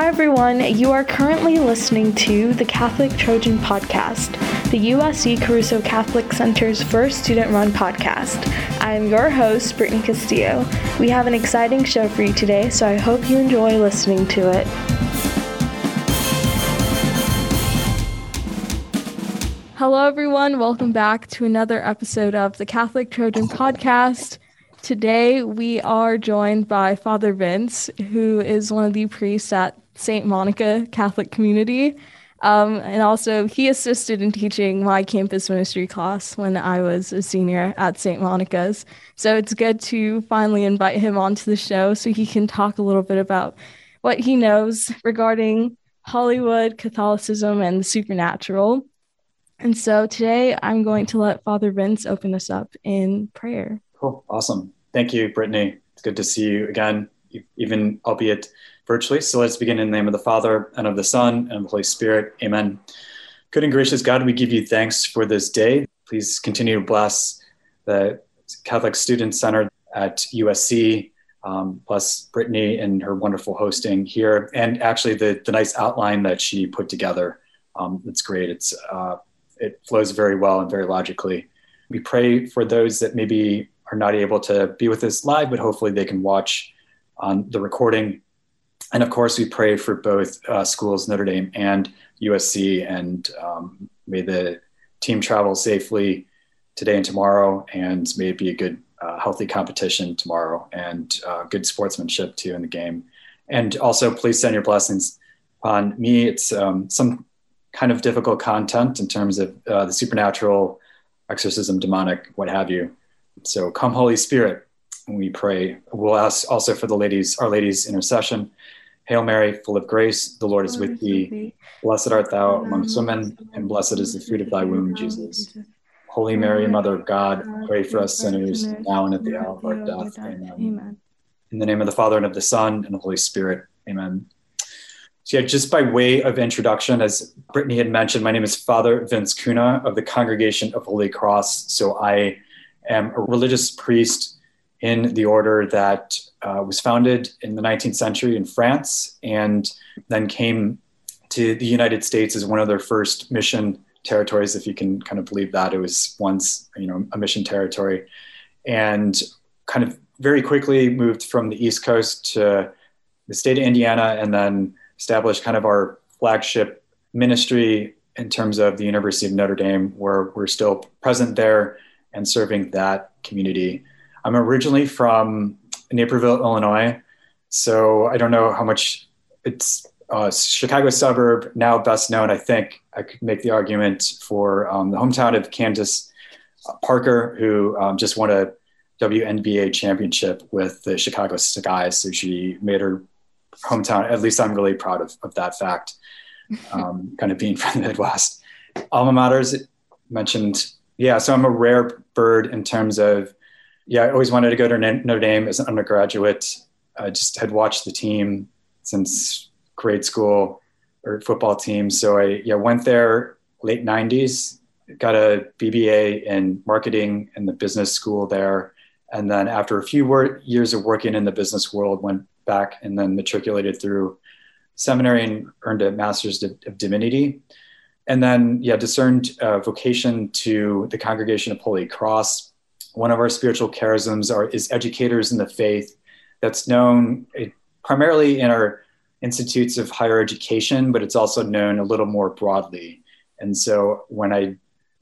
Hi, everyone. You are currently listening to the Catholic Trojan Podcast, the USC Caruso Catholic Center's first student run podcast. I am your host, Britney Castillo. We have an exciting show for you today, so I hope you enjoy listening to it. Hello, everyone. Welcome back to another episode of the Catholic Trojan Podcast. Today, we are joined by Father Vince, who is one of the priests at St. Monica Catholic Community. Um, and also, he assisted in teaching my campus ministry class when I was a senior at St. Monica's. So it's good to finally invite him onto the show so he can talk a little bit about what he knows regarding Hollywood, Catholicism, and the supernatural. And so today I'm going to let Father Vince open us up in prayer. Cool. Awesome. Thank you, Britney. It's good to see you again, even albeit virtually. So let's begin in the name of the Father and of the Son and of the Holy Spirit. Amen. Good and gracious God, we give you thanks for this day. Please continue to bless the Catholic Student Center at USC, um, plus Britney and her wonderful hosting here, and actually the, the nice outline that she put together. Um, it's great. It's uh, it flows very well and very logically. We pray for those that maybe are not able to be with us live, but hopefully they can watch on the recording. And of course, we pray for both uh, schools, Notre Dame and USC, and um, may the team travel safely today and tomorrow, and may it be a good, uh, healthy competition tomorrow, and uh, good sportsmanship too in the game. And also, please send your blessings on me. It's um, some kind of difficult content in terms of uh, the supernatural, exorcism, demonic, what have you. So come, Holy Spirit, we pray. We'll ask also for the ladies, Our Lady's intercession. Hail Mary, full of grace, the Lord is with thee. Blessed art thou amongst women, and blessed is the fruit of thy womb, Jesus. Holy Mary, Mother of God, pray for us sinners, now and at the hour of our death. Amen. In the name of the Father, and of the Son, and the Holy Spirit. Amen. So, yeah, just by way of introduction, as Britney had mentioned, my name is Father Vince Kuntz of the Congregation of Holy Cross. So, I am a religious priest in the order that uh, was founded in the 19th century in France and then came to the United States as one of their first mission territories, if you can kind of believe that. It was once, you know, a mission territory. And kind of very quickly moved from the East Coast to the state of Indiana and then established kind of our flagship ministry in terms of the University of Notre Dame, where we're still present there and serving that community. I'm originally from Naperville, Illinois, so I don't know how much it's a Chicago suburb, now best known, I think I could make the argument for um, the hometown of Candace Parker, who um, just won a WNBA championship with the Chicago Sky. So she made her hometown. At least I'm really proud of, of that fact. Um, kind of being from the Midwest. Alma maters mentioned. Yeah, so I'm a rare bird in terms of. Yeah, I always wanted to go to Notre Dame as an undergraduate. I just had watched the team since grade school or football team. So I yeah went there late 90s, got a BBA in marketing in the business school there, and then after a few wor- years of working in the business world, went back and then matriculated through seminary and earned a master's of, divinity. And then, yeah, discerned uh, vocation to the Congregation of Holy Cross. One of our spiritual charisms are, is educators in the faith. That's known eh, primarily in our institutes of higher education, but it's also known a little more broadly. And so when I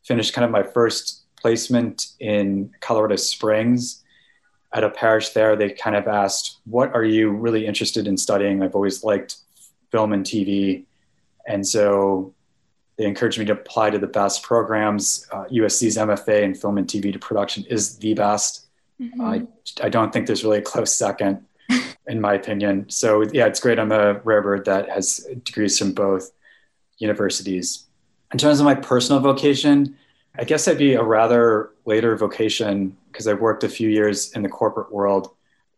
finished kind of my first placement in Colorado Springs, at a parish there, they kind of asked, What are you really interested in studying? I've always liked film and TV. And so they encouraged me to apply to the best programs. Uh, USC's MFA in film and TV to production is the best. Mm-hmm. I, I don't think there's really a close second, in my opinion. So, yeah, it's great. I'm a rare bird that has degrees from both universities. In terms of my personal vocation, I guess I'd be a rather later vocation because I worked a few years in the corporate world.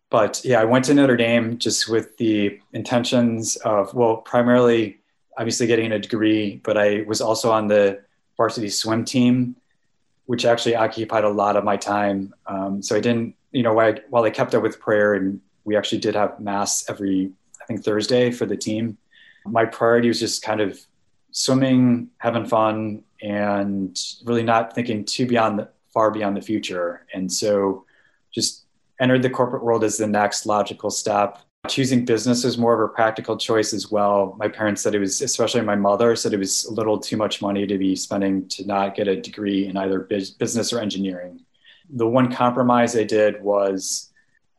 But yeah, I went to Notre Dame just with the intentions of, well, primarily obviously getting a degree, but I was also on the varsity swim team, which actually occupied a lot of my time. Um, so I didn't, you know, while I, while I kept up with prayer and we actually did have mass every, I think Thursday for the team. my priority was just kind of swimming, having fun, and really not thinking too beyond the, far beyond the future. And so just entered the corporate world as the next logical step. Choosing business was more of a practical choice as well. My parents said it was, especially my mother, said it was a little too much money to be spending to not get a degree in either business or engineering. The one compromise I did was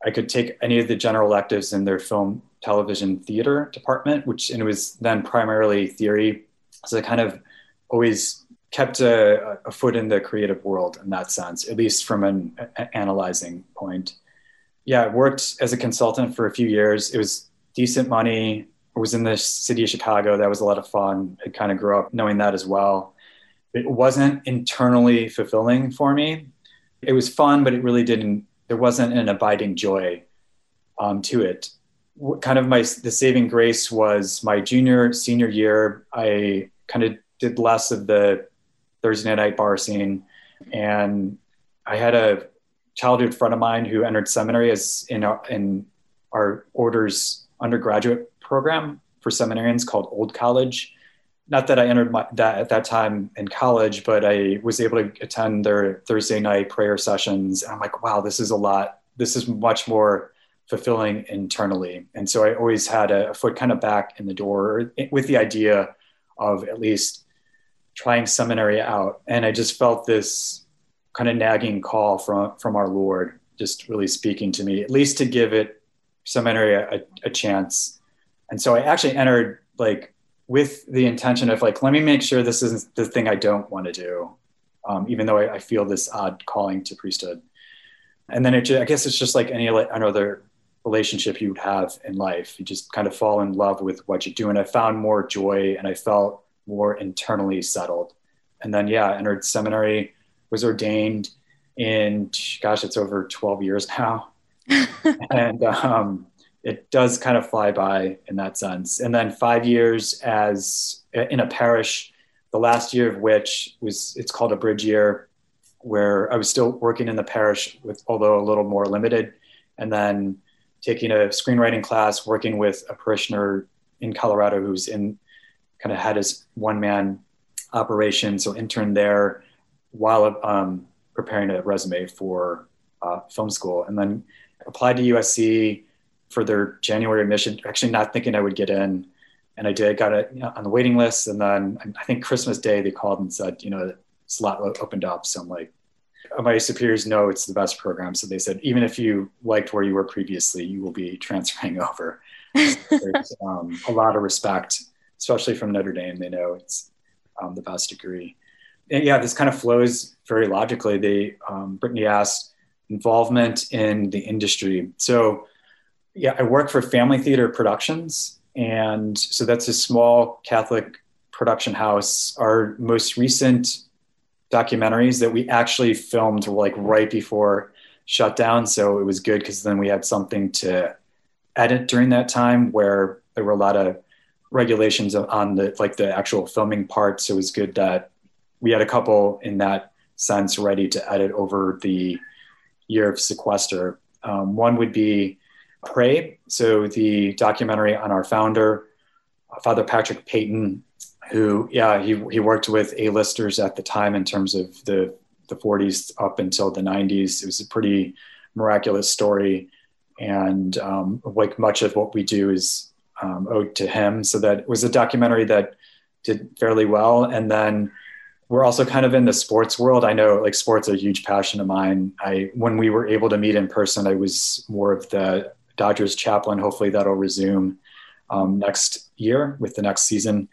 I could take any of the general electives in their film, television, theater department, which and it was then primarily theory. So I kind of always kept a, a foot in the creative world in that sense, at least from an analyzing point yeah, I worked as a consultant for a few years. It was decent money. I was in the city of Chicago. That was a lot of fun. I kind of grew up knowing that as well. It wasn't internally fulfilling for me. It was fun, but it really didn't, there wasn't an abiding joy um, to it. Kind of my, the saving grace was my junior, senior year. I kind of did less of the Thursday night bar scene. And I had a childhood friend of mine who entered seminary as in our, in our order's undergraduate program for seminarians called Old College. Not that I entered my, that at that time in college, but I was able to attend their Thursday night prayer sessions. And I'm like, wow, this is a lot. This is much more fulfilling internally. And so I always had a, a foot kind of back in the door with the idea of at least trying seminary out. And I just felt this kind of nagging call from from our Lord, just really speaking to me, at least to give it seminary a, a chance. And so I actually entered like with the intention of like, let me make sure this isn't the thing I don't want to do, um, even though I, I, feel this odd calling to priesthood. And then it, I guess it's just like any another relationship you would have in life. You just kind of fall in love with what you do. And I found more joy and I felt more internally settled. And then, yeah, I entered seminary was ordained in gosh it's over 12 years now. And um, it does kind of fly by in that sense. And then five years as in a parish the last year of which was it's called a bridge year where i was still working in the parish with although a little more limited. And then taking a screenwriting class working with a parishioner in colorado who's in kind of had his one man operation so intern there while um, preparing a resume for uh, film school, and then applied to USC for their January admission. Actually, not thinking I would get in, and I did. Got it on the waiting list, and then I think Christmas Day they called and said, you know, slot opened up. So I'm like, my superiors know it's the best program, so they said even if you liked where you were previously, you will be transferring over. Um, a lot of respect, especially from Notre Dame. They know it's um, the best degree yeah, this kind of flows very logically. They um, Britney asked involvement in the industry. So yeah, I work for Family Theater Productions, and so that's a small Catholic production house. Our most recent documentaries that we actually filmed were like right before shutdown, so it was good because then we had something to edit during that time where there were a lot of regulations on the like the actual filming part. So it was good that we had a couple in that sense ready to edit over the year of sequester. Um, one would be Pray, so the documentary on our founder, Father Patrick Peyton, who, yeah, he, he worked with A-listers at the time in terms of the, the 40s up until the 90s. It was a pretty miraculous story. And um, like much of what we do is um, owed to him. So that was a documentary that did fairly well. And then we're also kind of in the sports world. I know like sports are a huge passion of mine. I when we were able to meet in person, I was more of the Dodgers chaplain. Hopefully that'll resume um, next year with the next season.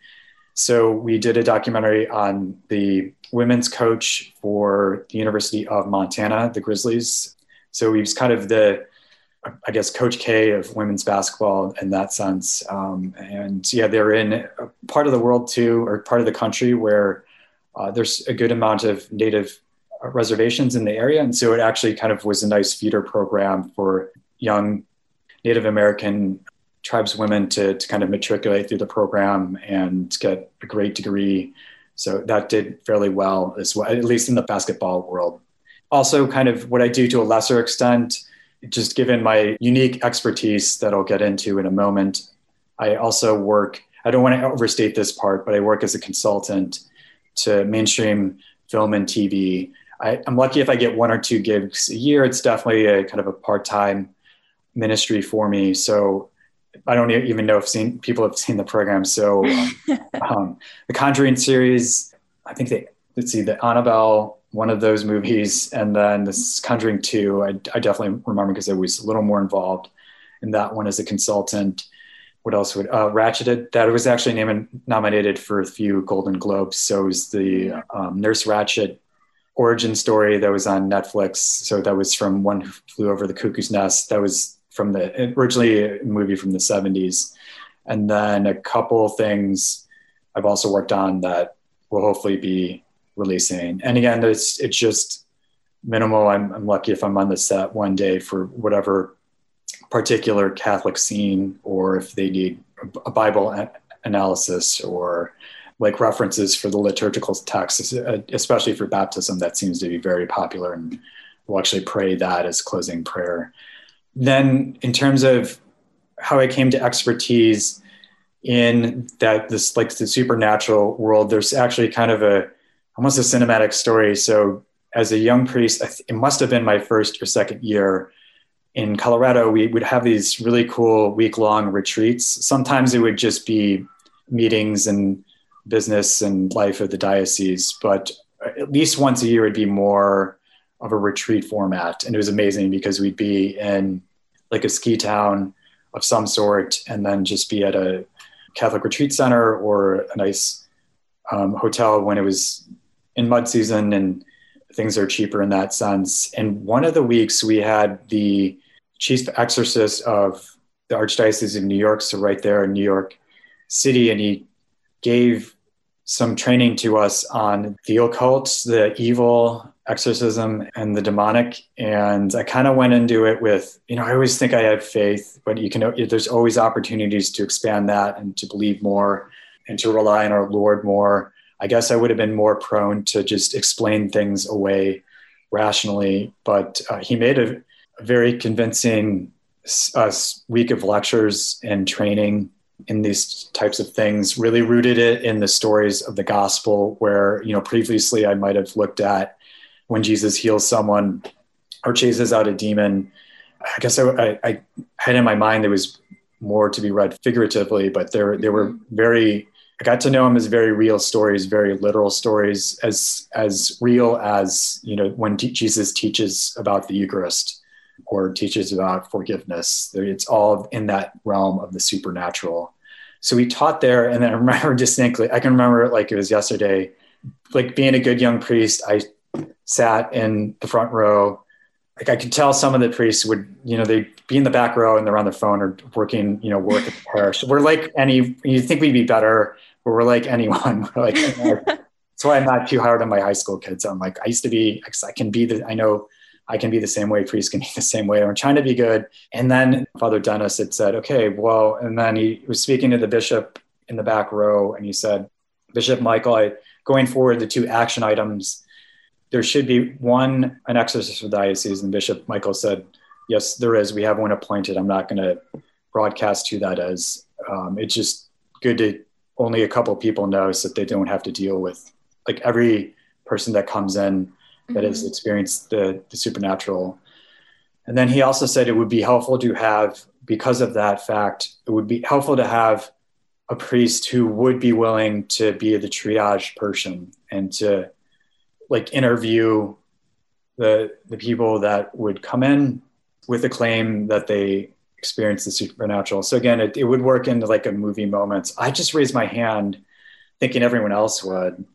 So we did a documentary on the women's coach for the University of Montana, the Grizzlies. So was kind of the, I guess, Coach K of women's basketball in that sense. Um, and yeah, they're in a part of the world too, or part of the country where uh, there's a good amount of native reservations in the area. And so it actually kind of was a nice feeder program for young Native American tribes women to, to kind of matriculate through the program and get a great degree. So that did fairly well as well, at least in the basketball world. Also, kind of what I do to a lesser extent, just given my unique expertise that I'll get into in a moment, I also work I don't want to overstate this part, but I work as a consultant to mainstream film and TV. I, am lucky if I get one or two gigs a year. It's definitely a kind of a part-time ministry for me. So I don't even know if seen, people have seen the program. So um, the Conjuring series, I think they let's see the Annabelle, one of those movies, and then this Conjuring two. I, I definitely remember because I was a little more involved in that one as a consultant. What else would uh? That was actually named nominated for a few Golden Globes. So it was the um, Nurse Ratched origin story that was on Netflix. So that was from One Who Flew Over the Cuckoo's Nest. That was from the originally a movie from the 70s. And then a couple things I've also worked on that will hopefully be releasing. And again, it's it's just minimal. I'm, I'm lucky if I'm on the set one day for whatever particular Catholic scene, or if they need a Bible analysis or like references for the liturgical texts, uh, especially for baptism. That seems to be very popular, and we'll actually pray that as closing prayer. Then, in terms of how I came to expertise in that this like the supernatural world, there's actually kind of a almost a cinematic story. So, as a young priest, it must have been my first or second year in Colorado. We would have these really cool week long retreats. Sometimes it would just be meetings and business and life of the diocese, but at least once a year it'd be more of a retreat format. And it was amazing because we'd be in like a ski town of some sort and then just be at a Catholic retreat center or a nice um, hotel when it was in mud season and things are cheaper in that sense. And one of the weeks we had the chief exorcist of the Archdiocese of New York, so right there in New York City, and he gave some training to us on the occult, the evil, exorcism, and the demonic. And I kind of went into it with, you know, I always think I have faith, but you can, there's always opportunities to expand that and to believe more and to rely on our Lord more. I guess I would have been more prone to just explain things away rationally, but uh, he made a, a very convincing uh, week of lectures and training in these types of things really rooted it in the stories of the gospel where you know previously i might have looked at when jesus heals someone or chases out a demon. I guess i, I, I had in my mind there was more to be read figuratively but there there were very i got to know him as very real stories very literal stories as as real as you know when jesus teaches about the eucharist or teaches about forgiveness. It's all in that realm of the supernatural. So we taught there, and then I remember distinctly. I can remember it like it was yesterday. Like being a good young priest, I sat in the front row. Like I could tell some of the priests would, you know, they'd be in the back row and they're on their phone or working, you know, work at the parish. We're like any. You think we'd be better, but we're like anyone. We're like. that's why I'm not too hard on my high school kids. I'm like, I used to be, I can be the, I know I can be the same way, priests can be the same way. I'm trying to be good. And then Father Dennis had said, okay, well, and then he was speaking to the bishop in the back row and he said, Bishop Michael, I, going forward, the two action items, there should be one, an exorcist for the diocese. And Bishop Michael said, yes, there is. We have one appointed. I'm not going to broadcast who that is. Um, it's just good to only a couple people know so that they don't have to deal with like every person that comes in that has mm-hmm. experienced the, the supernatural. And then he also said it would be helpful to have, because of that fact, it would be helpful to have a priest who would be willing to be the triage person and to like interview the the people that would come in with the claim that they experience the supernatural. So again, it, it would work into like a movie moments. I just raised my hand thinking everyone else would,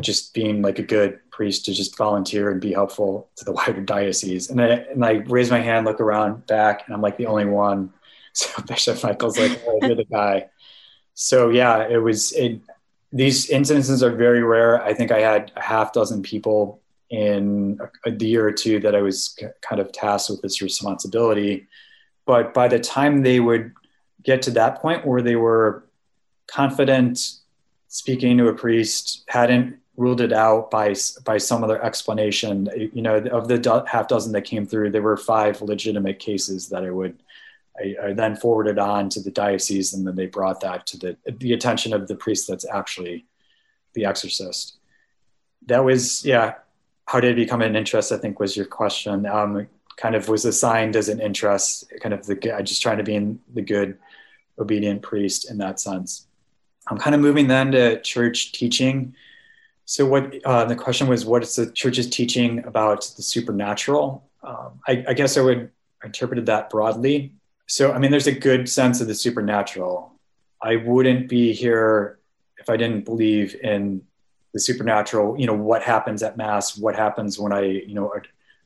just being like a good priest to just volunteer and be helpful to the wider diocese. And I, and I raise my hand, look around back, and I'm like the only one. So Bishop Michael's like, oh, you're the guy. So yeah, it was, it, these incidences are very rare. I think I had a half dozen people in a, a year or two that I was kind of tasked with this responsibility. But by the time they would get to that point where they were confident speaking to a priest, hadn't ruled it out by by some other explanation. You know, of the do- half dozen that came through, there were five legitimate cases that I would I, I, then forwarded on to the diocese, and then they brought that to the the attention of the priest that's actually the exorcist. That was yeah. How did it become an interest? I think was your question. Um, kind of was assigned as an interest, kind of the I just trying to be in the good, obedient priest in that sense. I'm kind of moving then to church teaching. So what uh, the question was, what is the church's teaching about the supernatural? Um, I, I guess I would interpreted that broadly so i mean there's a good sense of the supernatural i wouldn't be here if i didn't believe in the supernatural you know what happens at mass what happens when i you know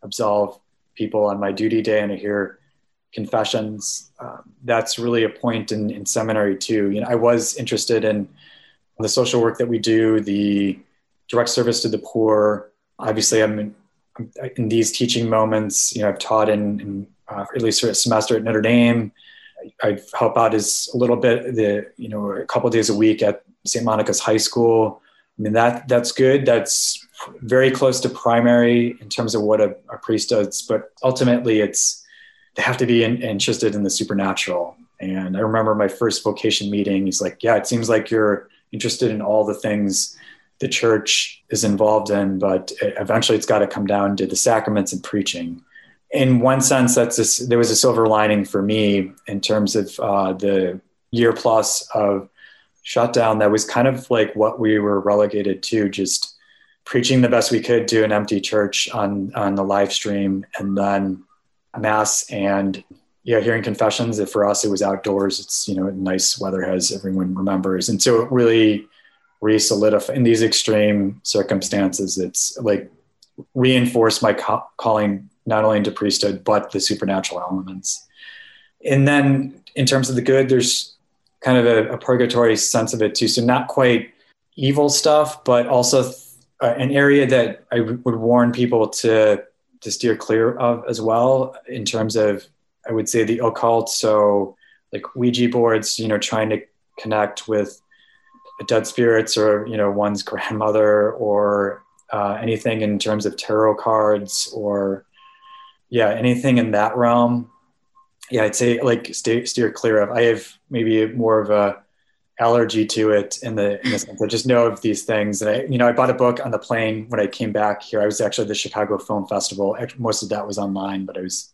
absolve people on my duty day and i hear confessions um, that's really a point in, in seminary too you know i was interested in the social work that we do the direct service to the poor obviously i'm in, in these teaching moments you know i've taught in, in uh, at least for a semester at Notre Dame. I help out as a little bit the you know a couple days a week at St. Monica's High School. I mean that that's good. That's very close to primary in terms of what a, a priest does, but ultimately it's they have to be in, interested in the supernatural. And I remember my first vocation meeting. He's like, "Yeah, it seems like you're interested in all the things the church is involved in, but eventually it's got to come down to the sacraments and preaching." in one sense, that's a, there was a silver lining for me in terms of uh, the year plus of shutdown. That was kind of like what we were relegated to, just preaching the best we could to an empty church on on the live stream, and then mass and yeah, hearing confessions. If for us it was outdoors, it's you know nice weather as everyone remembers, and so it really re-solidified in these extreme circumstances. It's like reinforced my ca- calling not only into priesthood, but the supernatural elements. And then in terms of the good, there's kind of a, a purgatory sense of it too. So not quite evil stuff, but also uh, an area that I would warn people to to steer clear of as well in terms of I would say the occult. So like Ouija boards, you know, trying to connect with dead spirits or you know one's grandmother or uh, anything in terms of tarot cards or yeah, anything in that realm, yeah, I'd say like stay, steer clear of. I have maybe more of a allergy to it in the, in the sense I just know of these things. And I, you know, I bought a book on the plane when I came back here. I was actually at the Chicago Film Festival. Most of that was online, but I was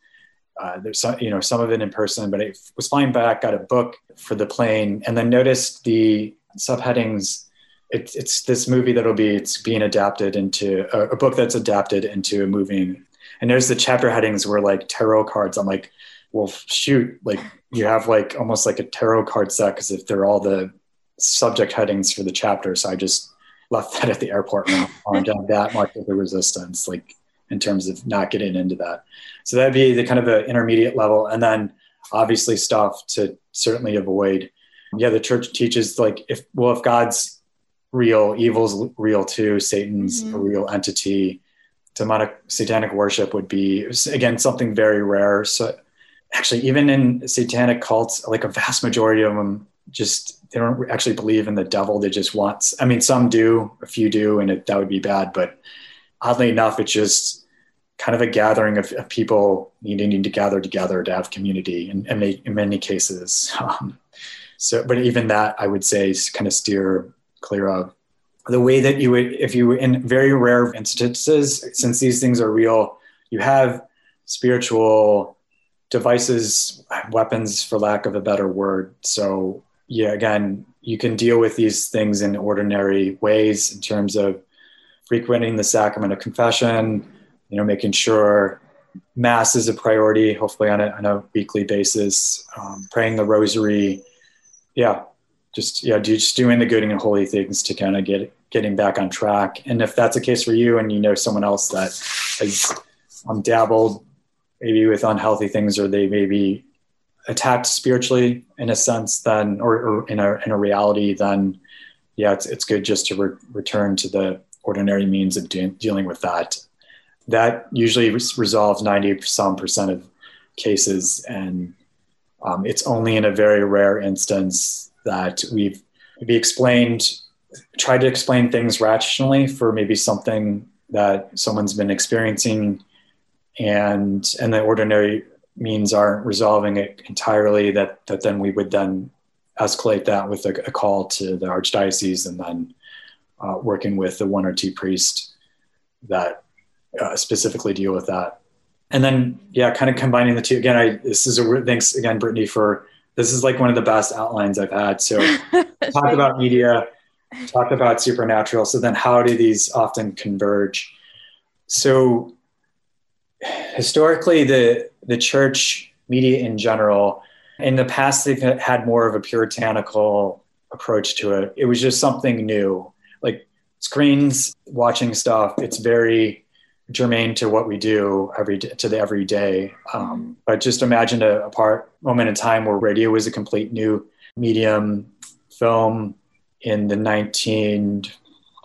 uh, there's some, you know, some of it in person. But I was flying back, got a book for the plane, and then noticed the subheadings. It's, it's this movie that'll be it's being adapted into a, a book that's adapted into a movie and there's the chapter headings were like tarot cards. I'm like, well, shoot, like you have like almost like a tarot card set because if they're all the subject headings for the chapter, so I just left that at the airport and on down that mark of the resistance, like in terms of not getting into that. So that'd be the kind of an intermediate level, and then obviously stuff to certainly avoid. Yeah, the church teaches like if well, if God's real, evil's real too. Satan's mm-hmm. a real entity demonic satanic worship would be again something very rare so actually even in satanic cults like a vast majority of them just they don't actually believe in the devil. They just want i mean some do a few do and it, that would be bad but oddly enough it's just kind of a gathering of, of people needing to gather together to have community in, in, in many cases. Um, so but even that i would say kind of steer clear of. The way that you would, if you, in very rare instances, since these things are real, you have spiritual devices, weapons, for lack of a better word. So, yeah, again, you can deal with these things in ordinary ways in terms of frequenting the sacrament of confession, you know, making sure mass is a priority, hopefully on a, on a weekly basis, um, praying the rosary. Yeah, just yeah, just doing the good and holy things to kind of get getting back on track. And if that's a case for you, and you know someone else that has um, dabbled maybe with unhealthy things, or they maybe attacked spiritually in a sense, then or, or in a in a reality, then yeah, it's it's good just to re- return to the ordinary means of de- dealing with that. That usually resolves ninety some percent of cases, and um, it's only in a very rare instance that we've maybe explained tried to explain things rationally for maybe something that someone's been experiencing and and the ordinary means aren't resolving it entirely, that that then we would then escalate that with a, a call to the archdiocese and then uh, working with the one or two priests that uh, specifically deal with that. And then, yeah, kind of combining the two again. I this is a thanks again, Britney, for this is like one of the best outlines I've had. So talk about media, talk about supernatural. So then, how do these often converge? So historically, the the church media in general, in the past, they've had more of a puritanical approach to it. It was just something new, like screens, watching stuff. It's very germane to what we do every to the everyday. Um, but just imagine a, a part moment in time where radio was a complete new medium, film in the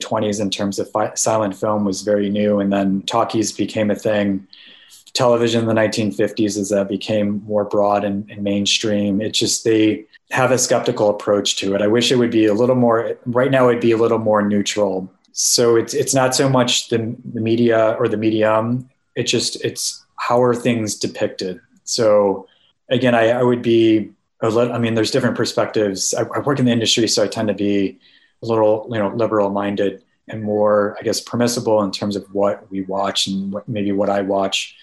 1920s in terms of fi- silent film was very new, and then talkies became a thing. Television in the 1950s as that became more broad and, and mainstream. It just they have a skeptical approach to it. I wish it would be a little more. Right now, it'd be a little more neutral so it's it's not so much the, the media or the medium it's just it's how are things depicted so again i, I would be i mean there's different perspectives I, I, work in the industry so i tend to be little you know liberal minded and more i guess permissible in terms of what we watch and what, maybe what i watch.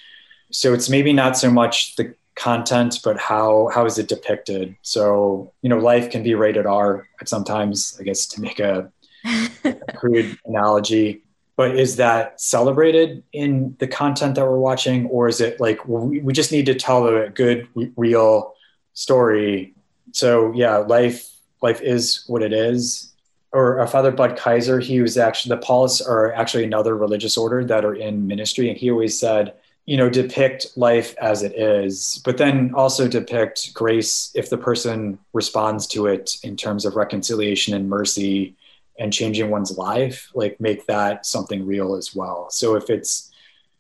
So it's maybe not so much the content but how how is it depicted? So you know life can be rated r at sometimes i guess to make a crude analogy. But is that celebrated in the content that we're watching or is it like we, we just need to tell a good real story? So yeah life life is what it is or uh, father bud Kieser he was actually the paulists are actually another religious order that are in ministry and he always said you know depict life as it is but then also depict grace if the person responds to it in terms of reconciliation and mercy and changing one's life, like make that something real as well. So if it's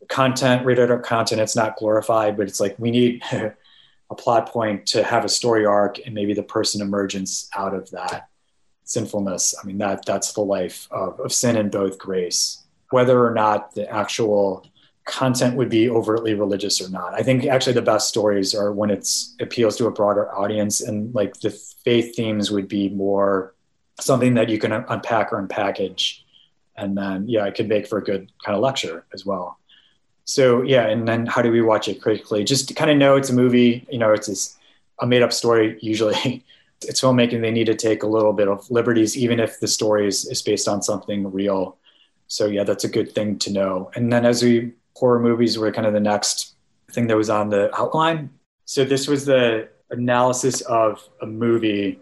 content, rated R content, it's not glorified, but it's like we need a plot point to have a story arc and maybe the person emerges out of that sinfulness. I mean, that that's the life of, of sin and both grace, whether or not the actual content would be overtly religious or not. I think actually the best stories are when it's appeals to a broader audience and like the faith themes would be more something that you can unpack or unpackage. And then yeah it could make for a good kind of lecture as well. So yeah and then how do we watch it critically? Just kind of know it's a movie you know it's this, a made up story usually it's filmmaking they need to take a little bit of liberties even if the story is, is based on something real. So yeah that's a good thing to know. And then as we horror movies were kind of the next thing that was on the outline. So this was the analysis of a movie.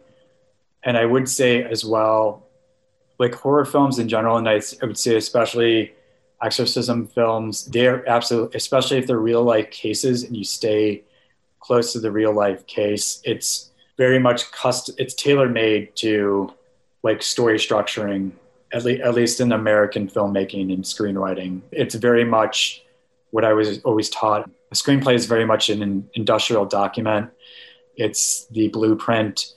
And I would say as well, like horror films in general, and I, I would say especially exorcism films, they're absolutely, especially if they're real life cases and you stay close to the real life case, it's very much custom, it's tailor made to like story structuring, at, le- at least in American filmmaking and screenwriting. It's very much what I was always taught. A screenplay is very much an industrial document. It's the blueprint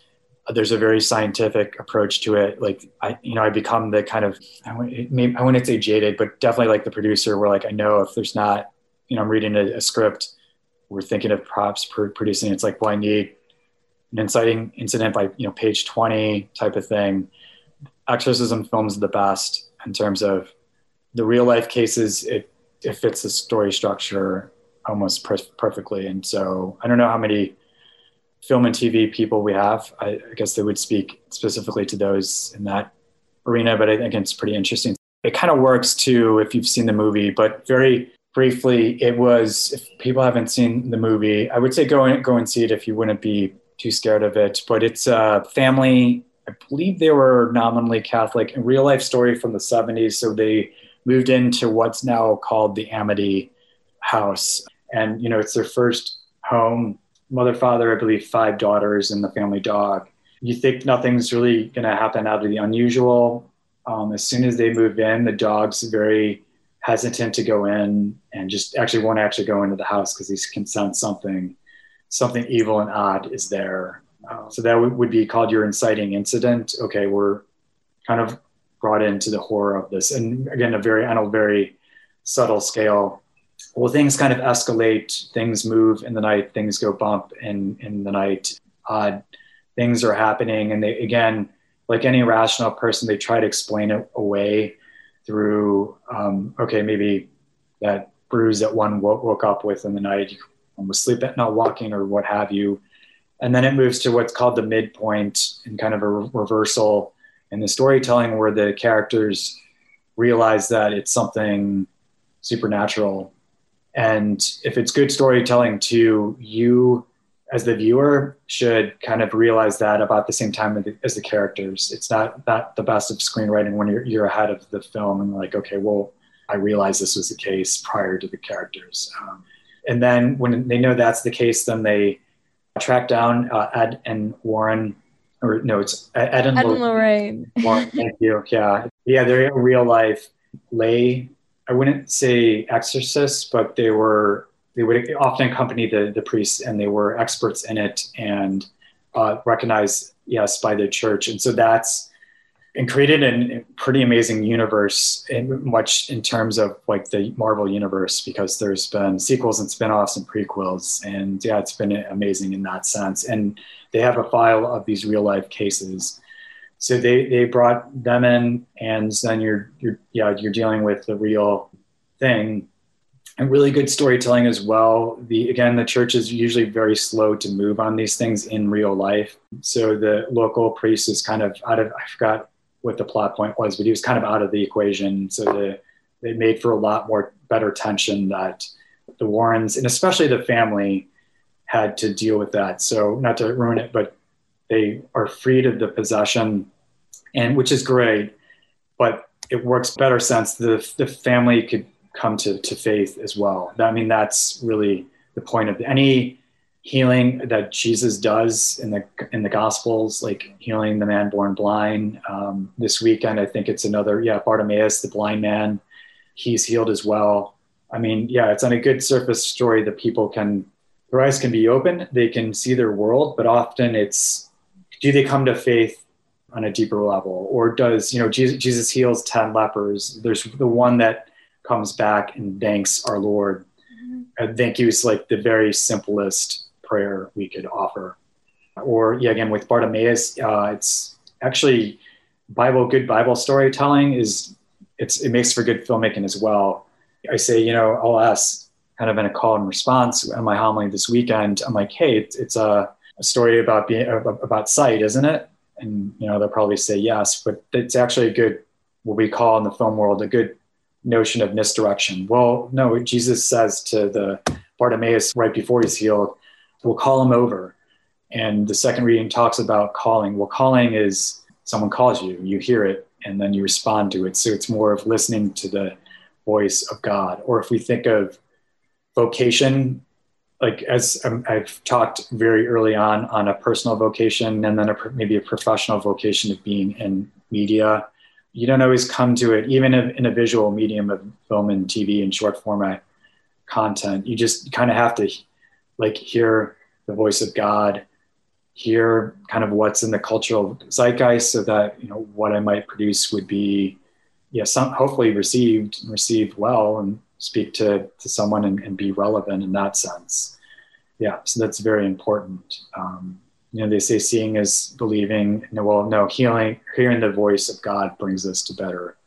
there's a very scientific approach to it. Like I, you know, I become the kind of I, wouldn't say jaded, but definitely like the producer. Where like I know if there's not, you know, I'm reading a, a script, we're thinking of props producing. It's like, well, I need an inciting incident by you know page 20 type of thing. Exorcism films the best in terms of the real life cases. It it fits the story structure almost per- perfectly. And so I don't know how many film and TV people we have. I, I, guess they would speak specifically to those in that arena, but I think it's pretty interesting. It kind of works too if you've seen the movie, but very briefly, it was if people haven't seen the movie, I would say go and go and see it if you wouldn't be too scared of it. But it's a family. I believe they were nominally Catholic, a real life story from the 70s. So they moved into what's now called the Amity House, and you know it's their first home mother, father, I believe five daughters, and the family dog. You think nothing's really going to happen out of the unusual. Um, as soon as they move in, the dog's very hesitant to go in and just actually won't actually go into the house because he can sense something, something evil and odd is there. Uh, so that w- would be called your inciting incident. Okay, we're kind of brought into the horror of this, and again, a very on a very subtle scale. well, things kind of escalate, things move in the night, things go bump in, in the night, odd things are happening. And they, again, like any rational person, they try to explain it away through, um, okay, maybe that bruise that one woke, woke up with in the night, one sleeping, not walking or what have you. And then it moves to what's called the midpoint and kind of a reversal in the storytelling where the characters realize that it's something supernatural. And if it's good storytelling too, you as the viewer should kind of realize that about the same time as the characters. It's not not the best of screenwriting when you're you're ahead of the film and like, okay, well, I realized this was the case prior to the characters. Um, and then when they know that's the case, then they track down uh, Ed and Warren, or no, it's Ed and, Ed and Lorraine. Warren, thank you. Yeah, yeah, they're real life lay. I wouldn't say exorcists, but they were they would often accompany the the priests, and they were experts in it and uh, recognized yes by the church, and so that's and created a pretty amazing universe in much in terms of like the Marvel universe because there's been sequels and spin-offs and prequels and yeah it's been amazing in that sense. And they have a file of these real life cases. So they they brought them in and then you're you're yeah you're dealing with the real thing. And really good storytelling as well. The again the church is usually very slow to move on these things in real life. So the local priest is kind of out of i forgot what the plot point was, but he was kind of out of the equation. So the, they made for a lot more better tension that the Warrens and especially the family had to deal with that. So not to ruin it, but they are freed of the possession, and which is great, but it works better since the the family could come to to faith as well. I mean, that's really the point of any healing that Jesus does in the in the Gospels, like healing the man born blind. Um, this weekend, I think it's another yeah Bartimaeus, the blind man, he's healed as well. I mean, yeah, it's on a good surface story that people can their eyes can be open, they can see their world, but often it's do they come to faith on a deeper level, or does you know Jesus, Jesus heals ten lepers? There's the one that comes back and thanks our Lord. Mm-hmm. I think he was like the very simplest prayer we could offer. Or yeah, again with Bartimaeus, uh, it's actually Bible good Bible storytelling is it's it makes for good filmmaking as well. I say you know I'll ask kind of in a call and response on my homily this weekend. I'm like, hey, it's, it's a, a story about being about sight, isn't it? And you know they'll probably say yes, but it's actually a good what we call in the film world a good notion of misdirection. Well, no, Jesus says to the Bartimaeus right before he's healed, we'll call them over. And the second reading talks about calling. Well, calling is someone calls you, you hear it, and then you respond to it. So it's more of listening to the voice of God. Or if we think of vocation, like as um, I've talked very early on on a personal vocation and then a, maybe a professional vocation of being in media, you don't always come to it, even in a visual medium of film and TV and short format content. You just kind of have to like hear the voice of God, hear kind of what's in the cultural zeitgeist so that, you know, what I might produce would be, yeah, some hopefully received and received well and speak to, to someone and, and be relevant in that sense. Yeah. So that's very important. Um, you know, they say seeing is believing. No, well, no, healing, hearing the voice of God brings us to better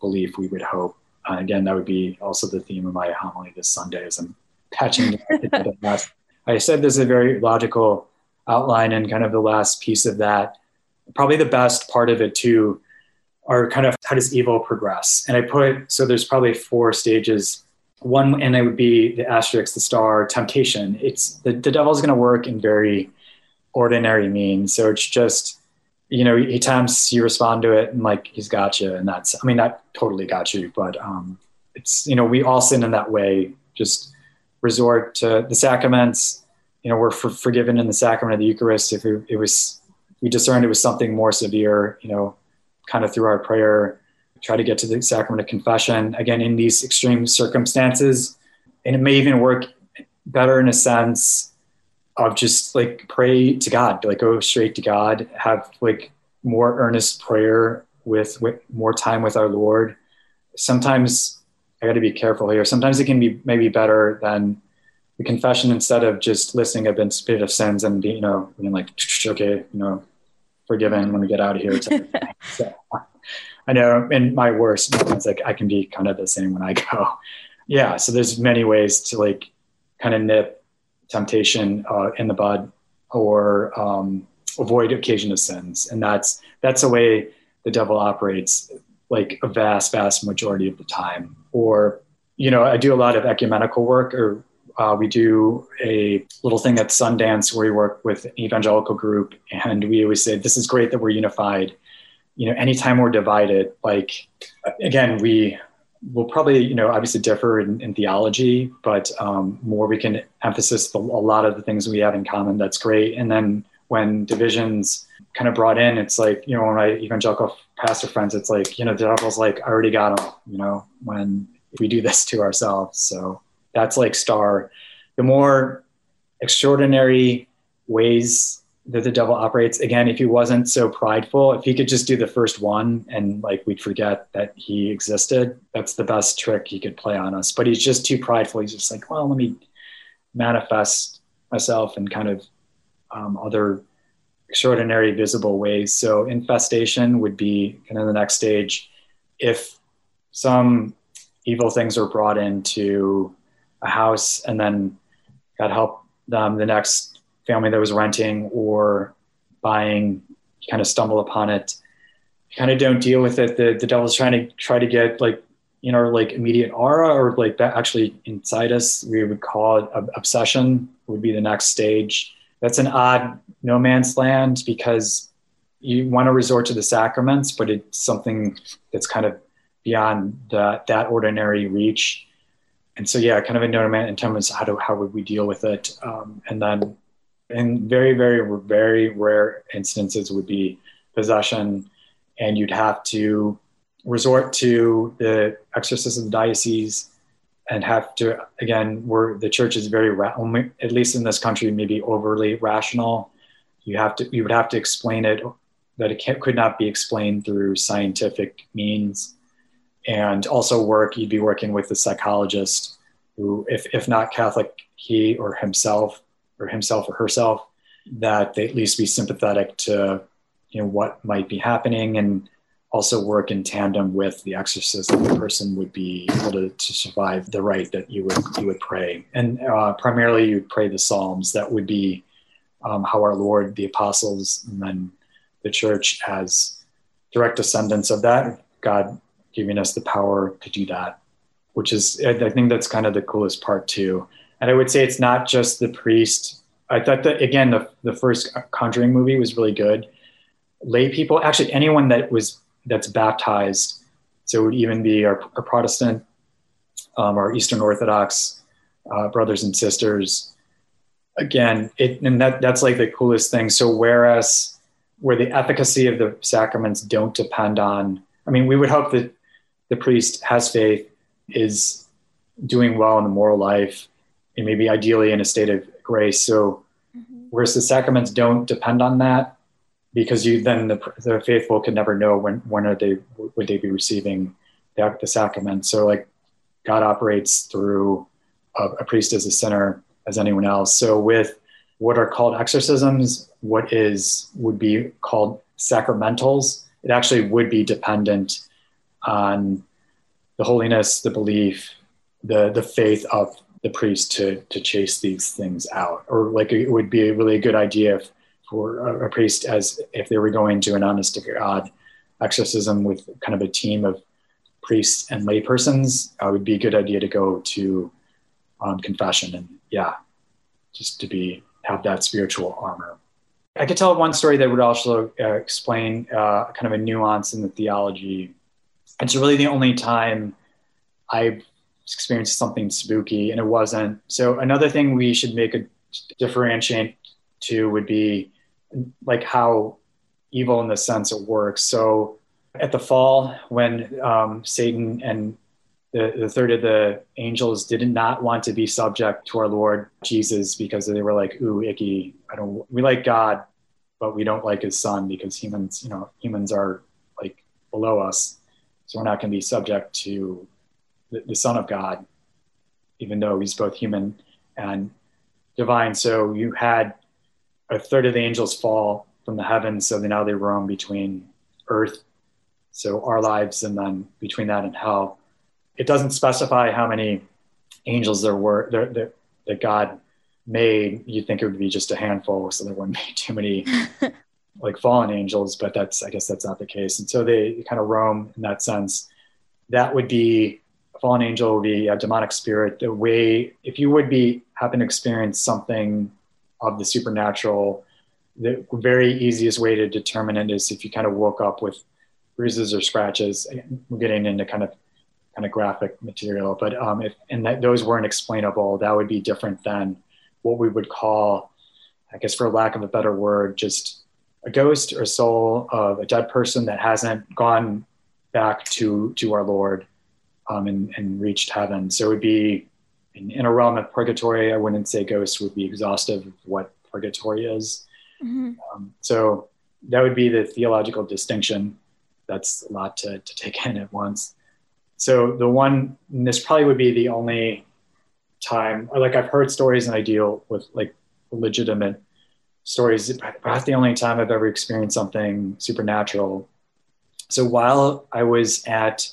belief, we would hope. Uh, again, that would be also the theme of my homily this Sunday as I'm patching the last I said there's a very logical outline and kind of the last piece of that. Probably the best part of it too are kind of how does evil progress? And I put so there's probably four stages. One, and it would be the asterisk, the star, temptation. It's the, the devil's going to work in very ordinary means. So it's just, you know, he tempts, you respond to it, and like he's got you. And that's, I mean, not totally got you, but um, it's, you know, we all sin in that way. Just resort to the sacraments. You know, we're for, forgiven in the sacrament of the Eucharist if it, it was we discerned it was something more severe. You know, kind of through our prayer, try to get to the sacrament of confession. Again, in these extreme circumstances, and it may even work better in a sense of just like pray to God, like go straight to God, have like more earnest prayer with, with more time with our Lord. Sometimes I got to be careful here. Sometimes it can be maybe better than the confession instead of just listing a bit of sins and being, you know, being like, okay, you know, forgiven when we get out of here. so, I know in my worst moments, like I can be kind of the same when I go. Yeah. So there's many ways to like kind of nip temptation uh, in the bud or um, avoid occasion of sins. And that's, that's a way the devil operates like a vast, vast majority of the time. Or, you know, I do a lot of ecumenical work or uh, we do a little thing at Sundance where we work with an evangelical group, and we always say, "This is great that we're unified." You know, anytime we're divided, like again, we will probably, you know, obviously differ in, in theology, but um, more we can emphasize a lot of the things we have in common. That's great. And then when divisions kind of brought in, it's like, you know, when my evangelical pastor friends, it's like, you know, the devil's like, I already got them, you know, when we do this to ourselves. So that's like star. The more extraordinary ways that the devil operates, again, if he wasn't so prideful, if he could just do the first one and like we'd forget that he existed, that's the best trick he could play on us. But he's just too prideful. He's just like, well, let me manifest myself in kind of um, other extraordinary visible ways. So infestation would be kind of the next stage. If some evil things are brought into a house and then God help them, the next family that was renting or buying, kind of stumble upon it. You kind of don't deal with it. The, the devil's trying to try to get like, you know, like immediate aura or like that actually inside us, we would call it obsession would be the next stage. That's an odd no man's land because you want to resort to the sacraments, but it's something that's kind of beyond that, that ordinary reach and so yeah, kind of a note in terms of how do how would we deal with it, um, and then in very very very rare instances would be possession, and you'd have to resort to the exorcism of the diocese and have to again where the church is very at least in this country maybe overly rational. You have to you would have to explain it that it could not be explained through scientific means and also work you'd be working with a psychologist who if, if not catholic he or himself or himself or herself that they at least be sympathetic to you know what might be happening and also work in tandem with the exorcism the person would be able to, to survive the rite that you would you would pray. And uh, primarily you'd pray the psalms. That would be um, how our lord the apostles and then the church as direct descendants of that. God giving us the power to do that, which is, I think that's kind of the coolest part too. And I would say it's not just the priest. I thought that, again, the, the first Conjuring movie was really good. Lay people, actually, anyone that was that's baptized, so it would even be our, our Protestant, um, our Eastern Orthodox uh, brothers and sisters. Again, it and that that's like the coolest thing. So whereas where the efficacy of the sacraments don't depend on, I mean, we would hope that the priest has faith, is doing well in the moral life, and maybe ideally in a state of grace. So, mm-hmm. whereas the sacraments don't depend on that, because you then the, the faithful can never know when when are they would they be receiving the, the sacrament. So, like God operates through a, a priest as a sinner as anyone else. So, with what are called exorcisms, what is would be called sacramentals, it actually would be dependent on the holiness, the belief, the the faith of the priest to to chase these things out. Or like it would be a really good idea if, for a, priest as if they were going to an honest to God exorcism with kind of a team of priests and laypersons. Uh, would be a good idea to go to um, confession and yeah, just to be have that spiritual armor. I could tell one story that would also uh, explain uh, kind of a nuance in the theology it's really the only time I've experienced something spooky, and it wasn't. So another thing we should make a differentiate to would be like how evil in the sense it works. So at the fall, when um, Satan and the, the third of the angels did not want to be subject to our Lord Jesus because they were like, ooh, icky. I don't, we like God, but we don't like his son because humans, you know, humans are like below us. So we're not going to be subject to the, the Son of God, even though he's both human and divine. So you had a third of the angels fall from the heavens, so now they roam between earth, so our lives, and then between that and hell. It doesn't specify how many angels there were that, that God made. You'd think it would be just a handful, so there wouldn't be too many like fallen angels, but that's I guess that's not the case. And so they kind of roam in that sense. That would be a fallen angel would be a demonic spirit. The way if you would be happen to experience something of the supernatural, the very easiest way to determine it is if you kind of woke up with bruises or scratches. We're getting into kind of kind of graphic material, but um, if and that those weren't explainable, that would be different than what we would call, I guess, for lack of a better word, just a ghost or soul of a dead person that hasn't gone back to to our Lord um, and, and reached heaven. So it would be in, in, a realm of purgatory. I wouldn't say ghost would be exhaustive of what purgatory is. Mm-hmm. Um, so that would be the theological distinction. That's a lot to, to take in at once. So the one, this probably would be the only time, like I've heard stories and I deal with like legitimate stories. Perhaps the only time I've ever experienced something supernatural. So while I was at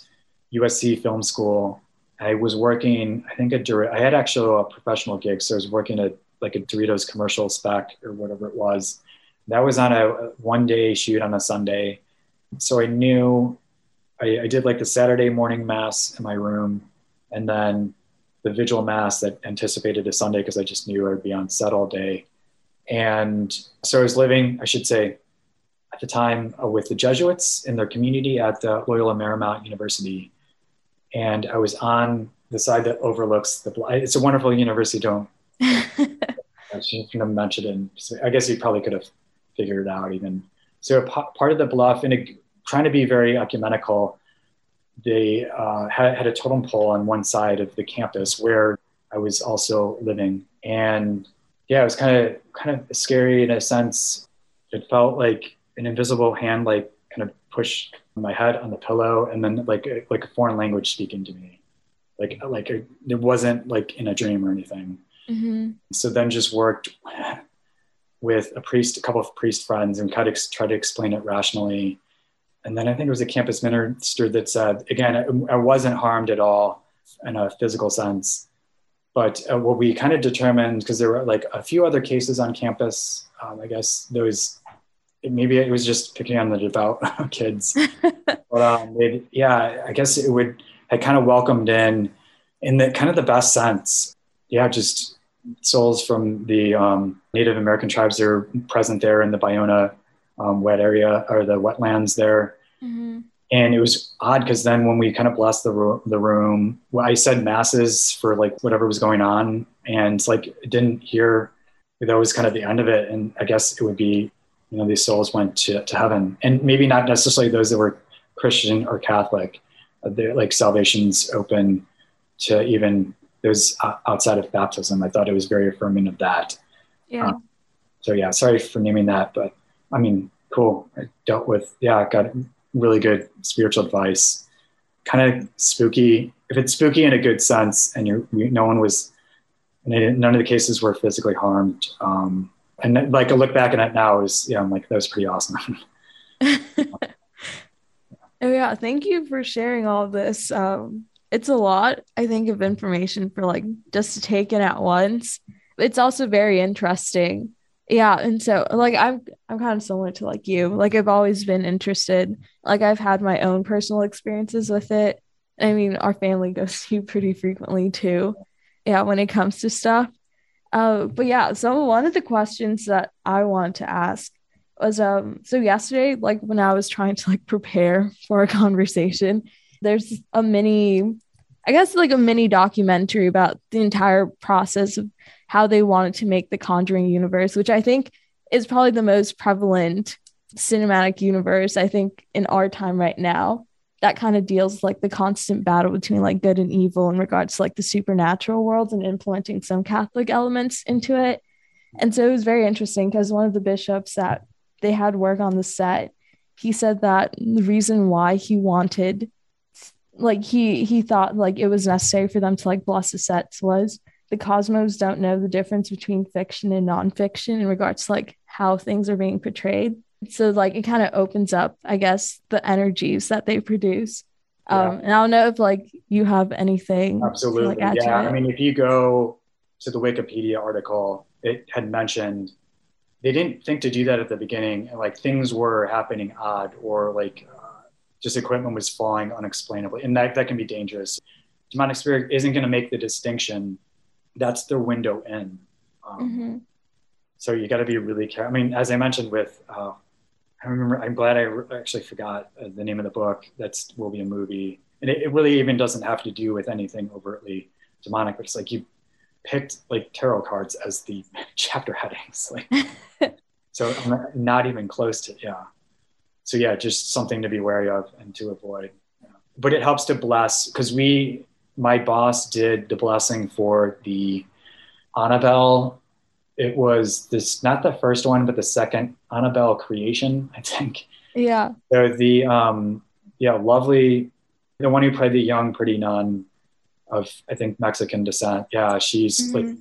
USC Film School, I was working. I think a I had actually a professional gig, so I was working at like a Doritos commercial spec or whatever it was. That was on a one day shoot on a Sunday, so I knew I, I did like the Saturday morning mass in my room, and then the vigil mass that anticipated a Sunday because I just knew I'd be on set all day. And so I was living, I should say, at the time uh, with the Jesuits in their community at the Loyola Marymount University. And I was on the side that overlooks the, bluff. it's a wonderful university. Don't, I shouldn't have mentioned it. I guess you probably could have figured it out even. So part of the bluff, and trying to be very ecumenical, they uh, had, had a totem pole on one side of the campus where I was also living. And yeah, it was kind of kind of scary in a sense. It felt like an invisible hand, like kind of pushed my head on the pillow, and then like a, like a foreign language speaking to me, like like a, it wasn't like in a dream or anything. Mm-hmm. So then just worked with a priest, a couple of priest friends, and kind of try to explain it rationally. And then I think it was a campus minister that said, again, I, I wasn't harmed at all in a physical sense but uh, what we kind of determined, because there were like a few other cases on campus, um, I guess was, maybe it was just picking on the devout kids. but um, yeah, I guess it would, I kind of welcomed in, in the kind of the best sense. Yeah, just souls from the um, Native American tribes that are present there in the Ballona um, wet area or the wetlands there. Mm-hmm and it was odd because then when we kind of blessed the, ro- the room i said masses for like whatever was going on. And like didn't hear that was kind of the end of it. And i guess it would be you know these souls went to, to heaven. And maybe not necessarily those that were christian or catholic. Uh, like salvation's open to even those outside of baptism. I thought it was very affirming of that. Yeah. Um, so yeah sorry for naming that but i mean cool. I dealt with yeah got really good spiritual advice. Kind of spooky. If it's spooky in a good sense, and you, no one was, none of the cases were physically harmed. Um, and like I look back at it now, is yeah, I'm like that was pretty awesome. oh yeah, thank you for sharing all this. Um, it's a lot, I think, of information for like just to take in at once. It's also very interesting yeah and so like i'm i'm kind of similar to like you. Like i've always been interested like i've had my own personal experiences with it. I mean our family goes to you pretty frequently too. Yeah when it comes to stuff. Uh but yeah so one of the questions that i want to ask was um so yesterday like when i was trying to like prepare for a conversation there's a mini i guess like a mini documentary about the entire process of how they wanted to make the Conjuring universe, which I think is probably the most prevalent cinematic universe, I think, in our time right now. That kind of deals with like the constant battle between like good and evil in regards to like the supernatural worlds and implementing some Catholic elements into it. And so it was very interesting because one of the bishops that they had work on the set, he said that the reason why he wanted like he he thought like it was necessary for them to like bless the sets was the cosmos don't know the difference between fiction and nonfiction in regards to like how things are being portrayed. So like it kind of opens up i guess the energies that they produce. Yeah. um and i don't know if like you have anything absolutely. to, like, yeah i mean if you go to the wikipedia article it had mentioned they didn't think to do that at the beginning and like things were happening odd or like uh, just equipment was falling unexplainably and that, that can be dangerous. Demonic spirit isn't going to make the distinction that's their window in um, mm-hmm. so you got to be really careful i mean as i mentioned with uh, i remember i'm glad i re- actually forgot uh, the name of the book that's will be a movie and it, it really even doesn't have to do with anything overtly demonic but it's like you picked like tarot cards as the chapter headings. Like, so I'm not even close to yeah. So yeah, just something to be wary of and to avoid. Yeah. But it helps to bless because we, my boss did the blessing for the Annabelle. It was this not the first one, but the second Annabelle creation, I think. Yeah. So the um yeah, lovely the one who played the young pretty nun of I think Mexican descent. Yeah, she's mm-hmm. like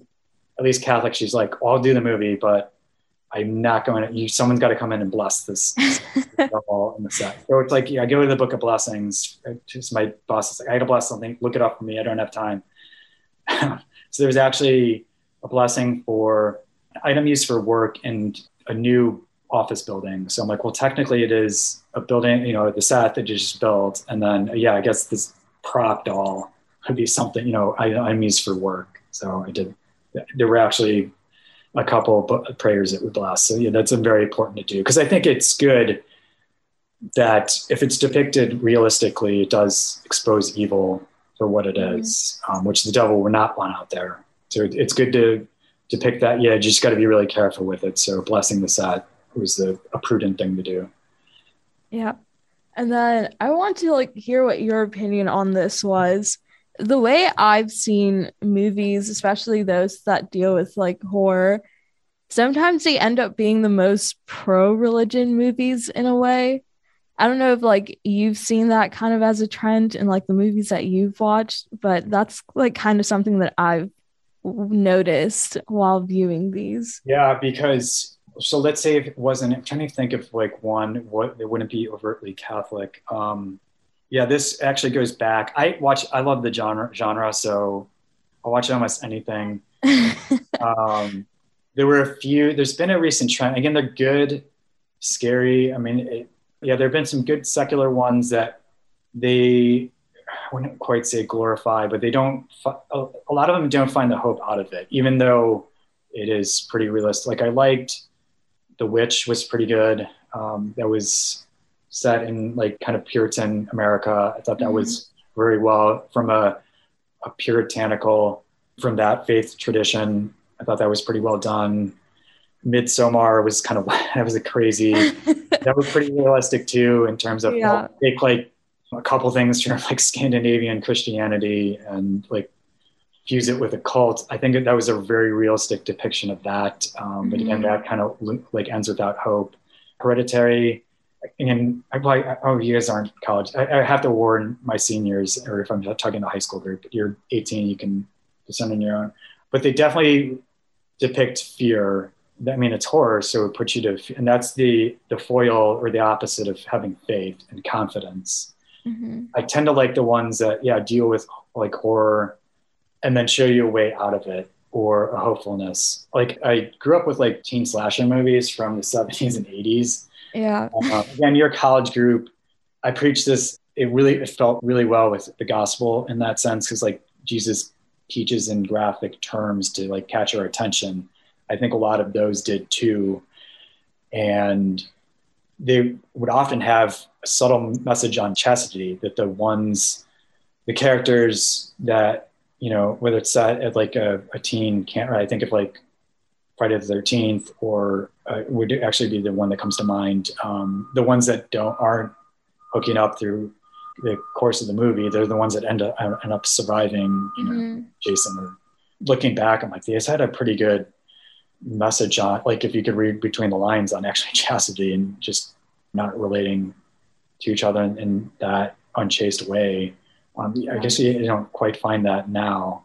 at least Catholic. She's like, I'll do the movie, but I'm not going to. You, someone's got to come in and bless this all in the set. So it's like, yeah, I go to the Book of Blessings. Just my boss is like, I got to bless something. Look it up for me. I don't have time. so there's actually a blessing for an item used for work and a new office building. So I'm like, well, technically it is a building, you know, the set that you just built. And then, yeah, I guess this prop doll would be something, you know, I, I'm used for work. So I did, there were actually a couple of prayers that would bless. So yeah, that's very important to do. Cause I think it's good that if it's depicted realistically, it does expose evil for what it mm-hmm. is, um, which the devil would not want out there. So it's good to depict that. Yeah, you just got to be really careful with it. So blessing the set was the, a prudent thing to do. Yeah. And then I want to like hear what your opinion on this was the way I've seen movies, especially those that deal with like horror, sometimes they end up being the most pro religion movies in a way. I don't know if like you've seen that kind of as a trend in like the movies that you've watched, but that's like kind of something that I've noticed while viewing these. Yeah, because so let's say if it wasn't, I'm trying to think of like one what it wouldn't be overtly Catholic. Um, yeah, this actually goes back. I watch. I love the genre genre, so I'll watch almost anything. um, there were a few. There's been a recent trend. Again, they're good, scary. I mean, it, yeah, there have been some good secular ones that they I wouldn't quite say glorify, but they don't. A lot of them don't find the hope out of it, even though it is pretty realistic. Like I liked The Witch was pretty good. Um, that was set in like kind of Puritan America. I thought that mm-hmm. was very well from a, a puritanical, from that faith tradition. I thought that was pretty well done. Midsommar was kind of that was a crazy. that was pretty realistic too in terms of yeah. take like a couple things from like Scandinavian Christianity and like fuse it with a cult. I think that, was a very realistic depiction of that. Um, but mm-hmm. again, that kind of like ends without hope. Hereditary and I probably, oh, you guys aren't college. I, I, have to warn my seniors, or if I'm talking to high school group, you're 18, you can descend on your own. But they definitely depict fear. I mean, it's horror, so it puts you to, and that's the the foil or the opposite of having faith and confidence. Mm-hmm. I tend to like the ones that, yeah, deal with like horror, and then show you a way out of it or a hopefulness. Like I grew up with like teen slasher movies from the 70s and 80s yeah. Uh, again, your college group, I preached this. It really it felt really well with the gospel in that sense because like Jesus teaches in graphic terms to like catch our attention. I think a lot of those did too, and they would often have a subtle message on chastity that the ones, the characters that you know, whether it's at, like a, a teen can't. I think of like Friday the Thirteenth, or uh, would actually be the one that comes to mind. Um, the ones that don't aren't hooking up through the course of the movie, they're the ones that end up end up surviving. You know, mm-hmm. Jason. Or looking back, I'm like, these had a pretty good message on, like, if you could read between the lines on actually chastity and just not relating to each other in, in that unchaste way. Um, I guess you, you, don't quite find that now.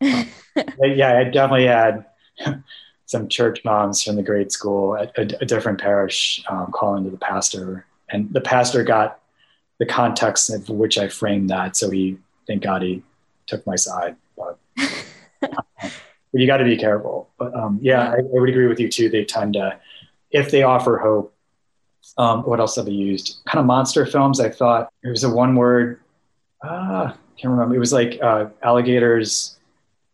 Um, yeah, I definitely had some church moms from the grade school at a, a different parish um, calling to the pastor, and the pastor got the context of which I framed that. So he, thank God, he took my side. But, but you got to be careful. But um, yeah, I, I, would agree with you too. They tend to, if they offer hope. Um, what else have they used? Kind of monster films. I thought it was a one word. Ah, can't remember. It was like uh, alligators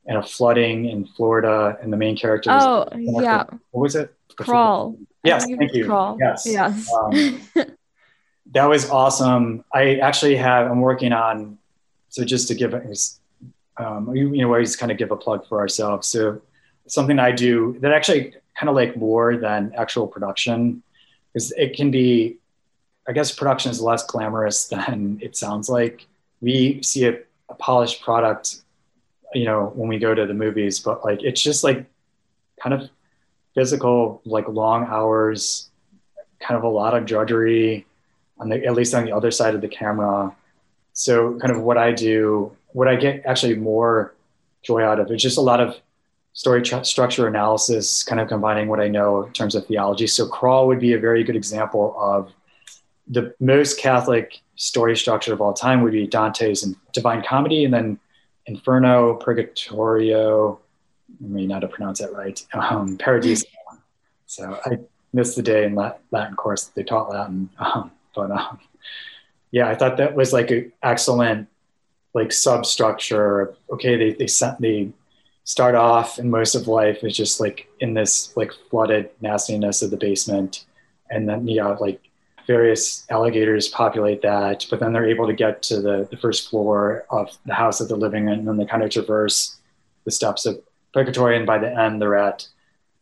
and a flooding in Florida, and the main character. Oh yeah. What was it? Crawl. Yes, thank you. Crawl. Yes. Yes. Um, that was awesome. I actually have. I'm working on. So just to give um, you, you know, always kind of give a plug for ourselves. So something I do that actually kind of like more than actual production, because it can be. I guess production is less glamorous than it sounds like. We see a, a polished product you know when we go to the movies but like it's just like kind of physical like long hours kind of a lot of drudgery on the at least on the other side of the camera. So kind of what i do what i get actually more joy out of is just a lot of story tr- structure analysis kind of combining what i know in terms of theology. So crawl would be a very good example of the most catholic story structure of all time would be dante's and divine comedy and then Inferno, Purgatorio, I may not have pronounced that right, um, Paradiso. So I missed the day in Latin course. That they taught Latin, um, but um, yeah, I thought that was like an excellent like substructure. Okay, they they sent they start off and most of life is just like in this like flooded nastiness of the basement, and then know like various alligators populate that, but then they're able to get to the, the first floor of the house that they're living in, and then they kind of traverse the steps of Purgatory, and by the end they're at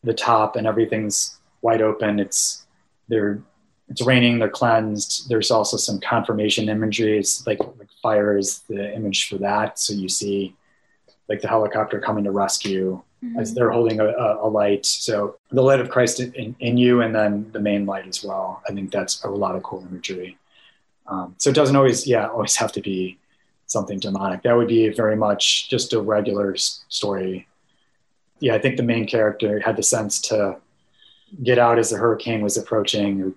the top, and everything's wide open. It's they're it's raining, they're cleansed. There's also some confirmation imagery. It's like, like fire is the image for that. So you see like the helicopter coming to rescue mm-hmm. as they're holding a, a, light. So the light of Christ in, in, you, and then the main light as well. I think that's a lot of cool imagery. Um, so it doesn't always, yeah, always have to be something demonic. That would be very much just a regular story. Yeah, I think the main character had the sense to get out as the hurricane was approaching. Her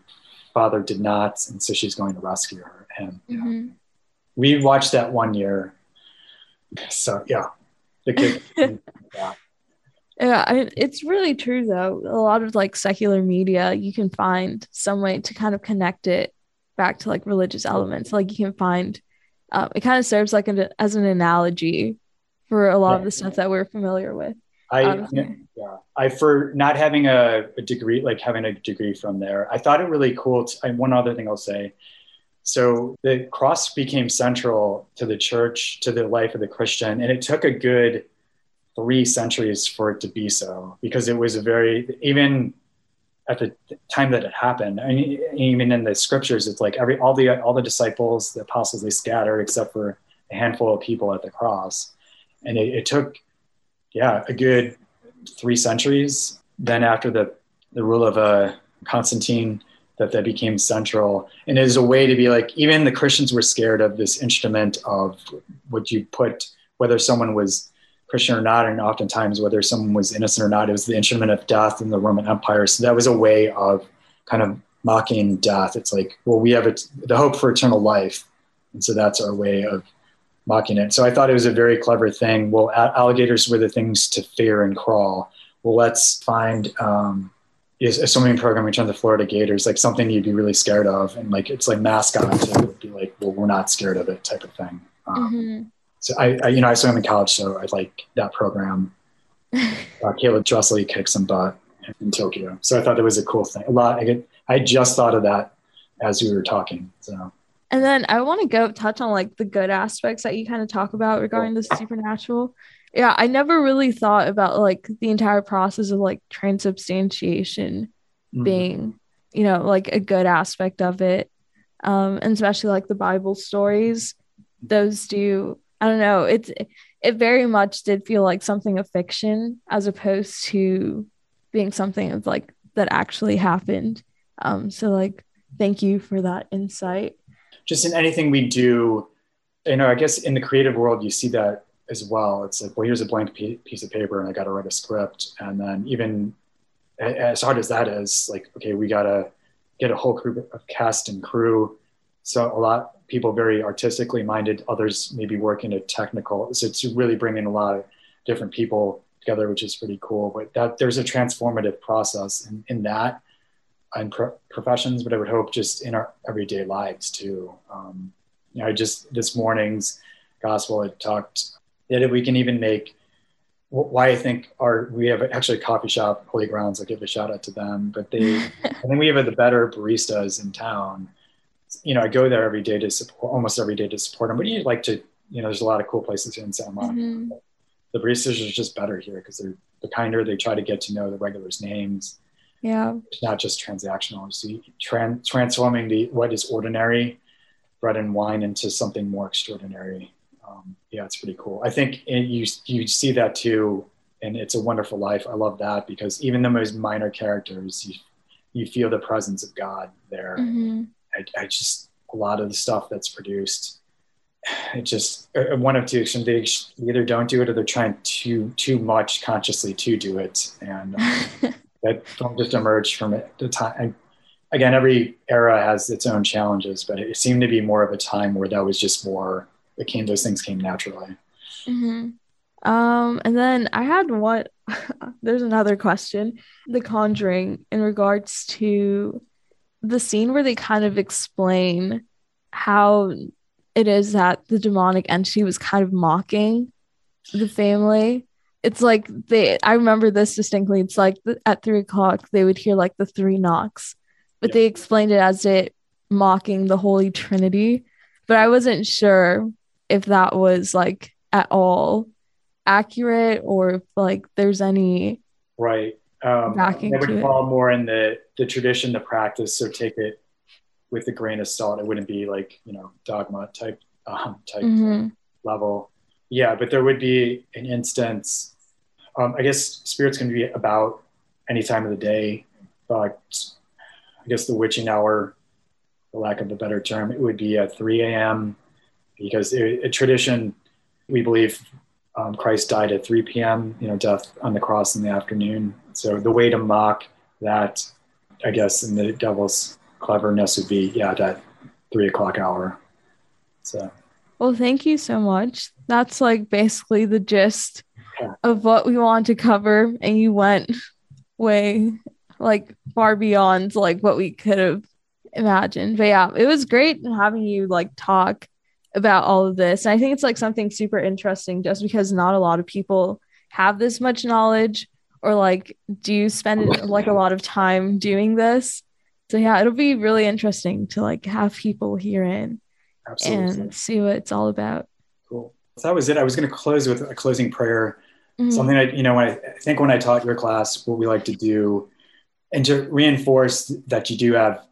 father did not, and so she's going to rescue her. And mm-hmm. we watched that one year. So yeah, the kid. yeah. Yeah, I mean, it's really true though. A lot of like secular media, you can find some way to kind of connect it back to like religious elements. Like you can find, uh, it kind of serves like an, as an analogy for a lot yeah. of the stuff that we're familiar with. I um, yeah, I for not having a, a, degree, like having a degree from there, I thought it really cool. To, I, one other thing I'll say. So the cross became central to the church, to the life of the Christian, and it took a good three centuries for it to be so because it was a very even at the time that it happened I mean, even in the scriptures it's like every all the all the disciples the apostles they scattered except for a handful of people at the cross. And it, it took yeah a good three centuries. Then after the the rule of uh, constantine that that became central. And it is a way to be like even the christians were scared of this instrument of what you put whether someone was Christian or not, and oftentimes whether someone was innocent or not, it was the instrument of death in the Roman Empire. So that was a way of kind of mocking death. It's like, well, we have the hope for eternal life, and so that's our way of mocking it. So I thought it was a very clever thing. Well, alligators were the things to fear and crawl. Well, let's find um, is a swimming program in terms of Florida Gators, like something you'd be really scared of, and like it's like mascot to be like, well, we're not scared of it type of thing. Um, mm-hmm so I, I, you know, I swam in college, so I like that program. uh, Caeleb Dressel kicked some butt in Tokyo, so I thought that was a cool thing. A lot. I, get, I just thought of that as we were talking. So. And then I want to go touch on like the good aspects that you kind of talk about regarding the supernatural. Yeah, I never really thought about like the entire process of like transubstantiation mm-hmm. being, you know, like a good aspect of it. Um, and especially like the Bible stories, those do I don't know. It's it very much did feel like something of fiction as opposed to being something of like that actually happened. Um, so like thank you for that insight. Just in anything we do, you know, I guess in the creative world, you see that as well. It's like, well, here's a blank piece of paper and I got to write a script. And then even as hard as that is, like, okay, we got to get a whole crew of cast and crew. So a lot people very artistically minded, others maybe working at technical. So it's really bringing a lot of different people together, which is pretty cool. But that there's a transformative process in, in that and pro- professions, but I would hope just in our everyday lives too. Um, you know, just this morning's gospel had talked that if we can even make why I think our we have actually a coffee shop, Holy Grounds. I'll give a shout out to them. But they, I think we have the better baristas in town. You know, I go there every day to support, almost every day to support them. But you like to, you know, there's a lot of cool places here in Santa Monica. Mm-hmm. The baristas are just better here because they're the kinder. They try to get to know the regulars' names. Yeah, it's not just transactional. So trans- transforming the what is ordinary bread and wine into something more extraordinary um, yeah, it's pretty cool. I think you you see that too, and it's a wonderful life. I love that because even the most minor characters, you you feel the presence of God there. Mm-hmm. I, I, just a lot of the stuff that's produced, it just uh, one of two extremes. They either don't do it or they're trying too too much consciously to do it, and um, that don't just emerge from it. The time again, every era has its own challenges, but it seemed to be more of a time where that was just more it came those things came naturally mm-hmm. um and then i had what there's another question the conjuring in regards to the scene where they kind of explain how it is that the demonic entity was kind of mocking the family. It's like they i remember this distinctly. It's like at three o'clock they would hear like the three knocks but they explained it as it mocking the holy trinity. But i wasn't sure if that was like at all accurate or if like there's any right. Um backing would fall more in the the tradition the practice so take it with a grain of salt it wouldn't be like you know dogma type um, type mm-hmm. level yeah but there would be an instance um, i guess spirits can be about any time of the day but i guess the witching hour for lack of a better term it would be at 3 a.m because a, tradition, we believe um, Christ died at 3 p.m., you know, death on the cross in the afternoon. So the way to mock that, I guess, in the devil's cleverness would be, yeah, that three o'clock hour. So. Well, thank you so much. That's like basically the gist yeah. of what we want to cover, and you went way like far beyond like what we could have imagined. But yeah, it was great having you like talk about all of this. And I think it's like something super interesting just because not a lot of people have this much knowledge or like do you spend like a lot of time doing this. So yeah, it'll be really interesting to like have people here in Absolutely. and see what it's all about. Cool. So that was it. I was going to close with a closing prayer. Mm-hmm. Something I, you know, when I, I think when I taught your class, what we like to do and to reinforce that you do have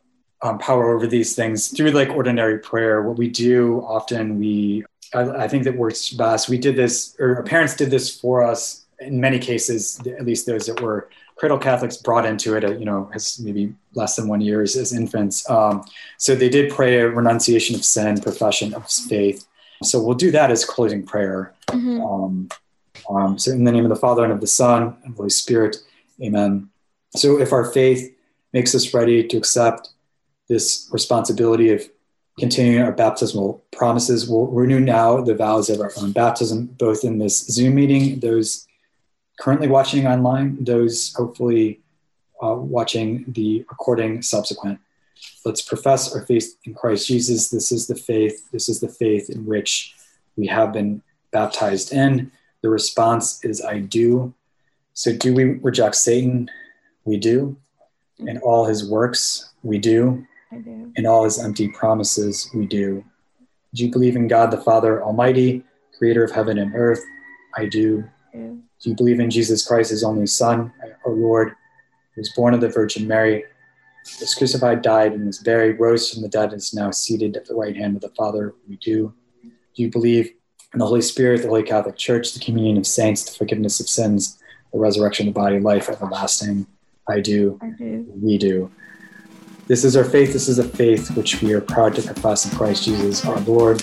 um, power over these things through like ordinary prayer. What we do often, we I, I, think that works best. We did this, or our parents did this for us. In many cases, at least those that were cradle Catholics brought into it, uh, you know, as maybe less than one years as infants. Um, so they did pray a renunciation of sin, profession of faith. So we'll do that as closing prayer. Mm-hmm. Um, um, so in the name of the Father and of the Son and Holy Spirit, Amen. So if our faith makes us ready to accept this responsibility of continuing our baptismal promises. We'll renew now the vows of our own baptism, both in this Zoom meeting, those currently watching online, those hopefully uh, watching the recording subsequent. Let's profess our faith in Christ Jesus. This is the faith. This is the faith in which we have been baptized in. The response is I do. So, do we reject Satan? We do. And all his works, we do. In all his empty promises, we do. Do you believe in God the Father Almighty, creator of heaven and earth? I do. Yeah. Do you believe in Jesus Christ, his only Son, our Lord, who was born of the Virgin Mary, was crucified, died, and was buried, rose from the dead, and is now seated at the right hand of the Father? We do. Do you believe in the Holy Spirit, the Holy Catholic Church, the communion of saints, the forgiveness of sins, the resurrection of the body, life everlasting? I do. I do. We do. This is our faith. This is a faith which we are proud to profess in Christ Jesus our Lord.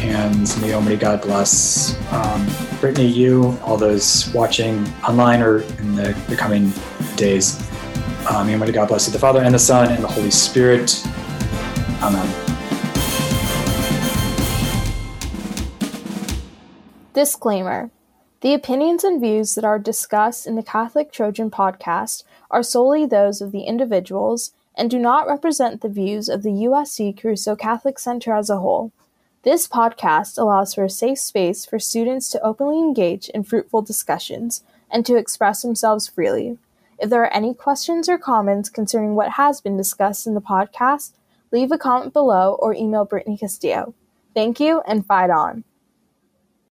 And may Almighty God bless um, Britney, you, all those watching online or in the, the coming days. Um, may Almighty God bless you, the Father and the Son and the Holy Spirit. Amen. Disclaimer The opinions and views that are discussed in the Catholic Trojan podcast are solely those of the individuals and do not represent the views of the USC Caruso Catholic Center as a whole. This podcast allows for a safe space for students to openly engage in fruitful discussions and to express themselves freely. If there are any questions or comments concerning what has been discussed in the podcast, leave a comment below or email Britney Castillo. Thank you and fight on.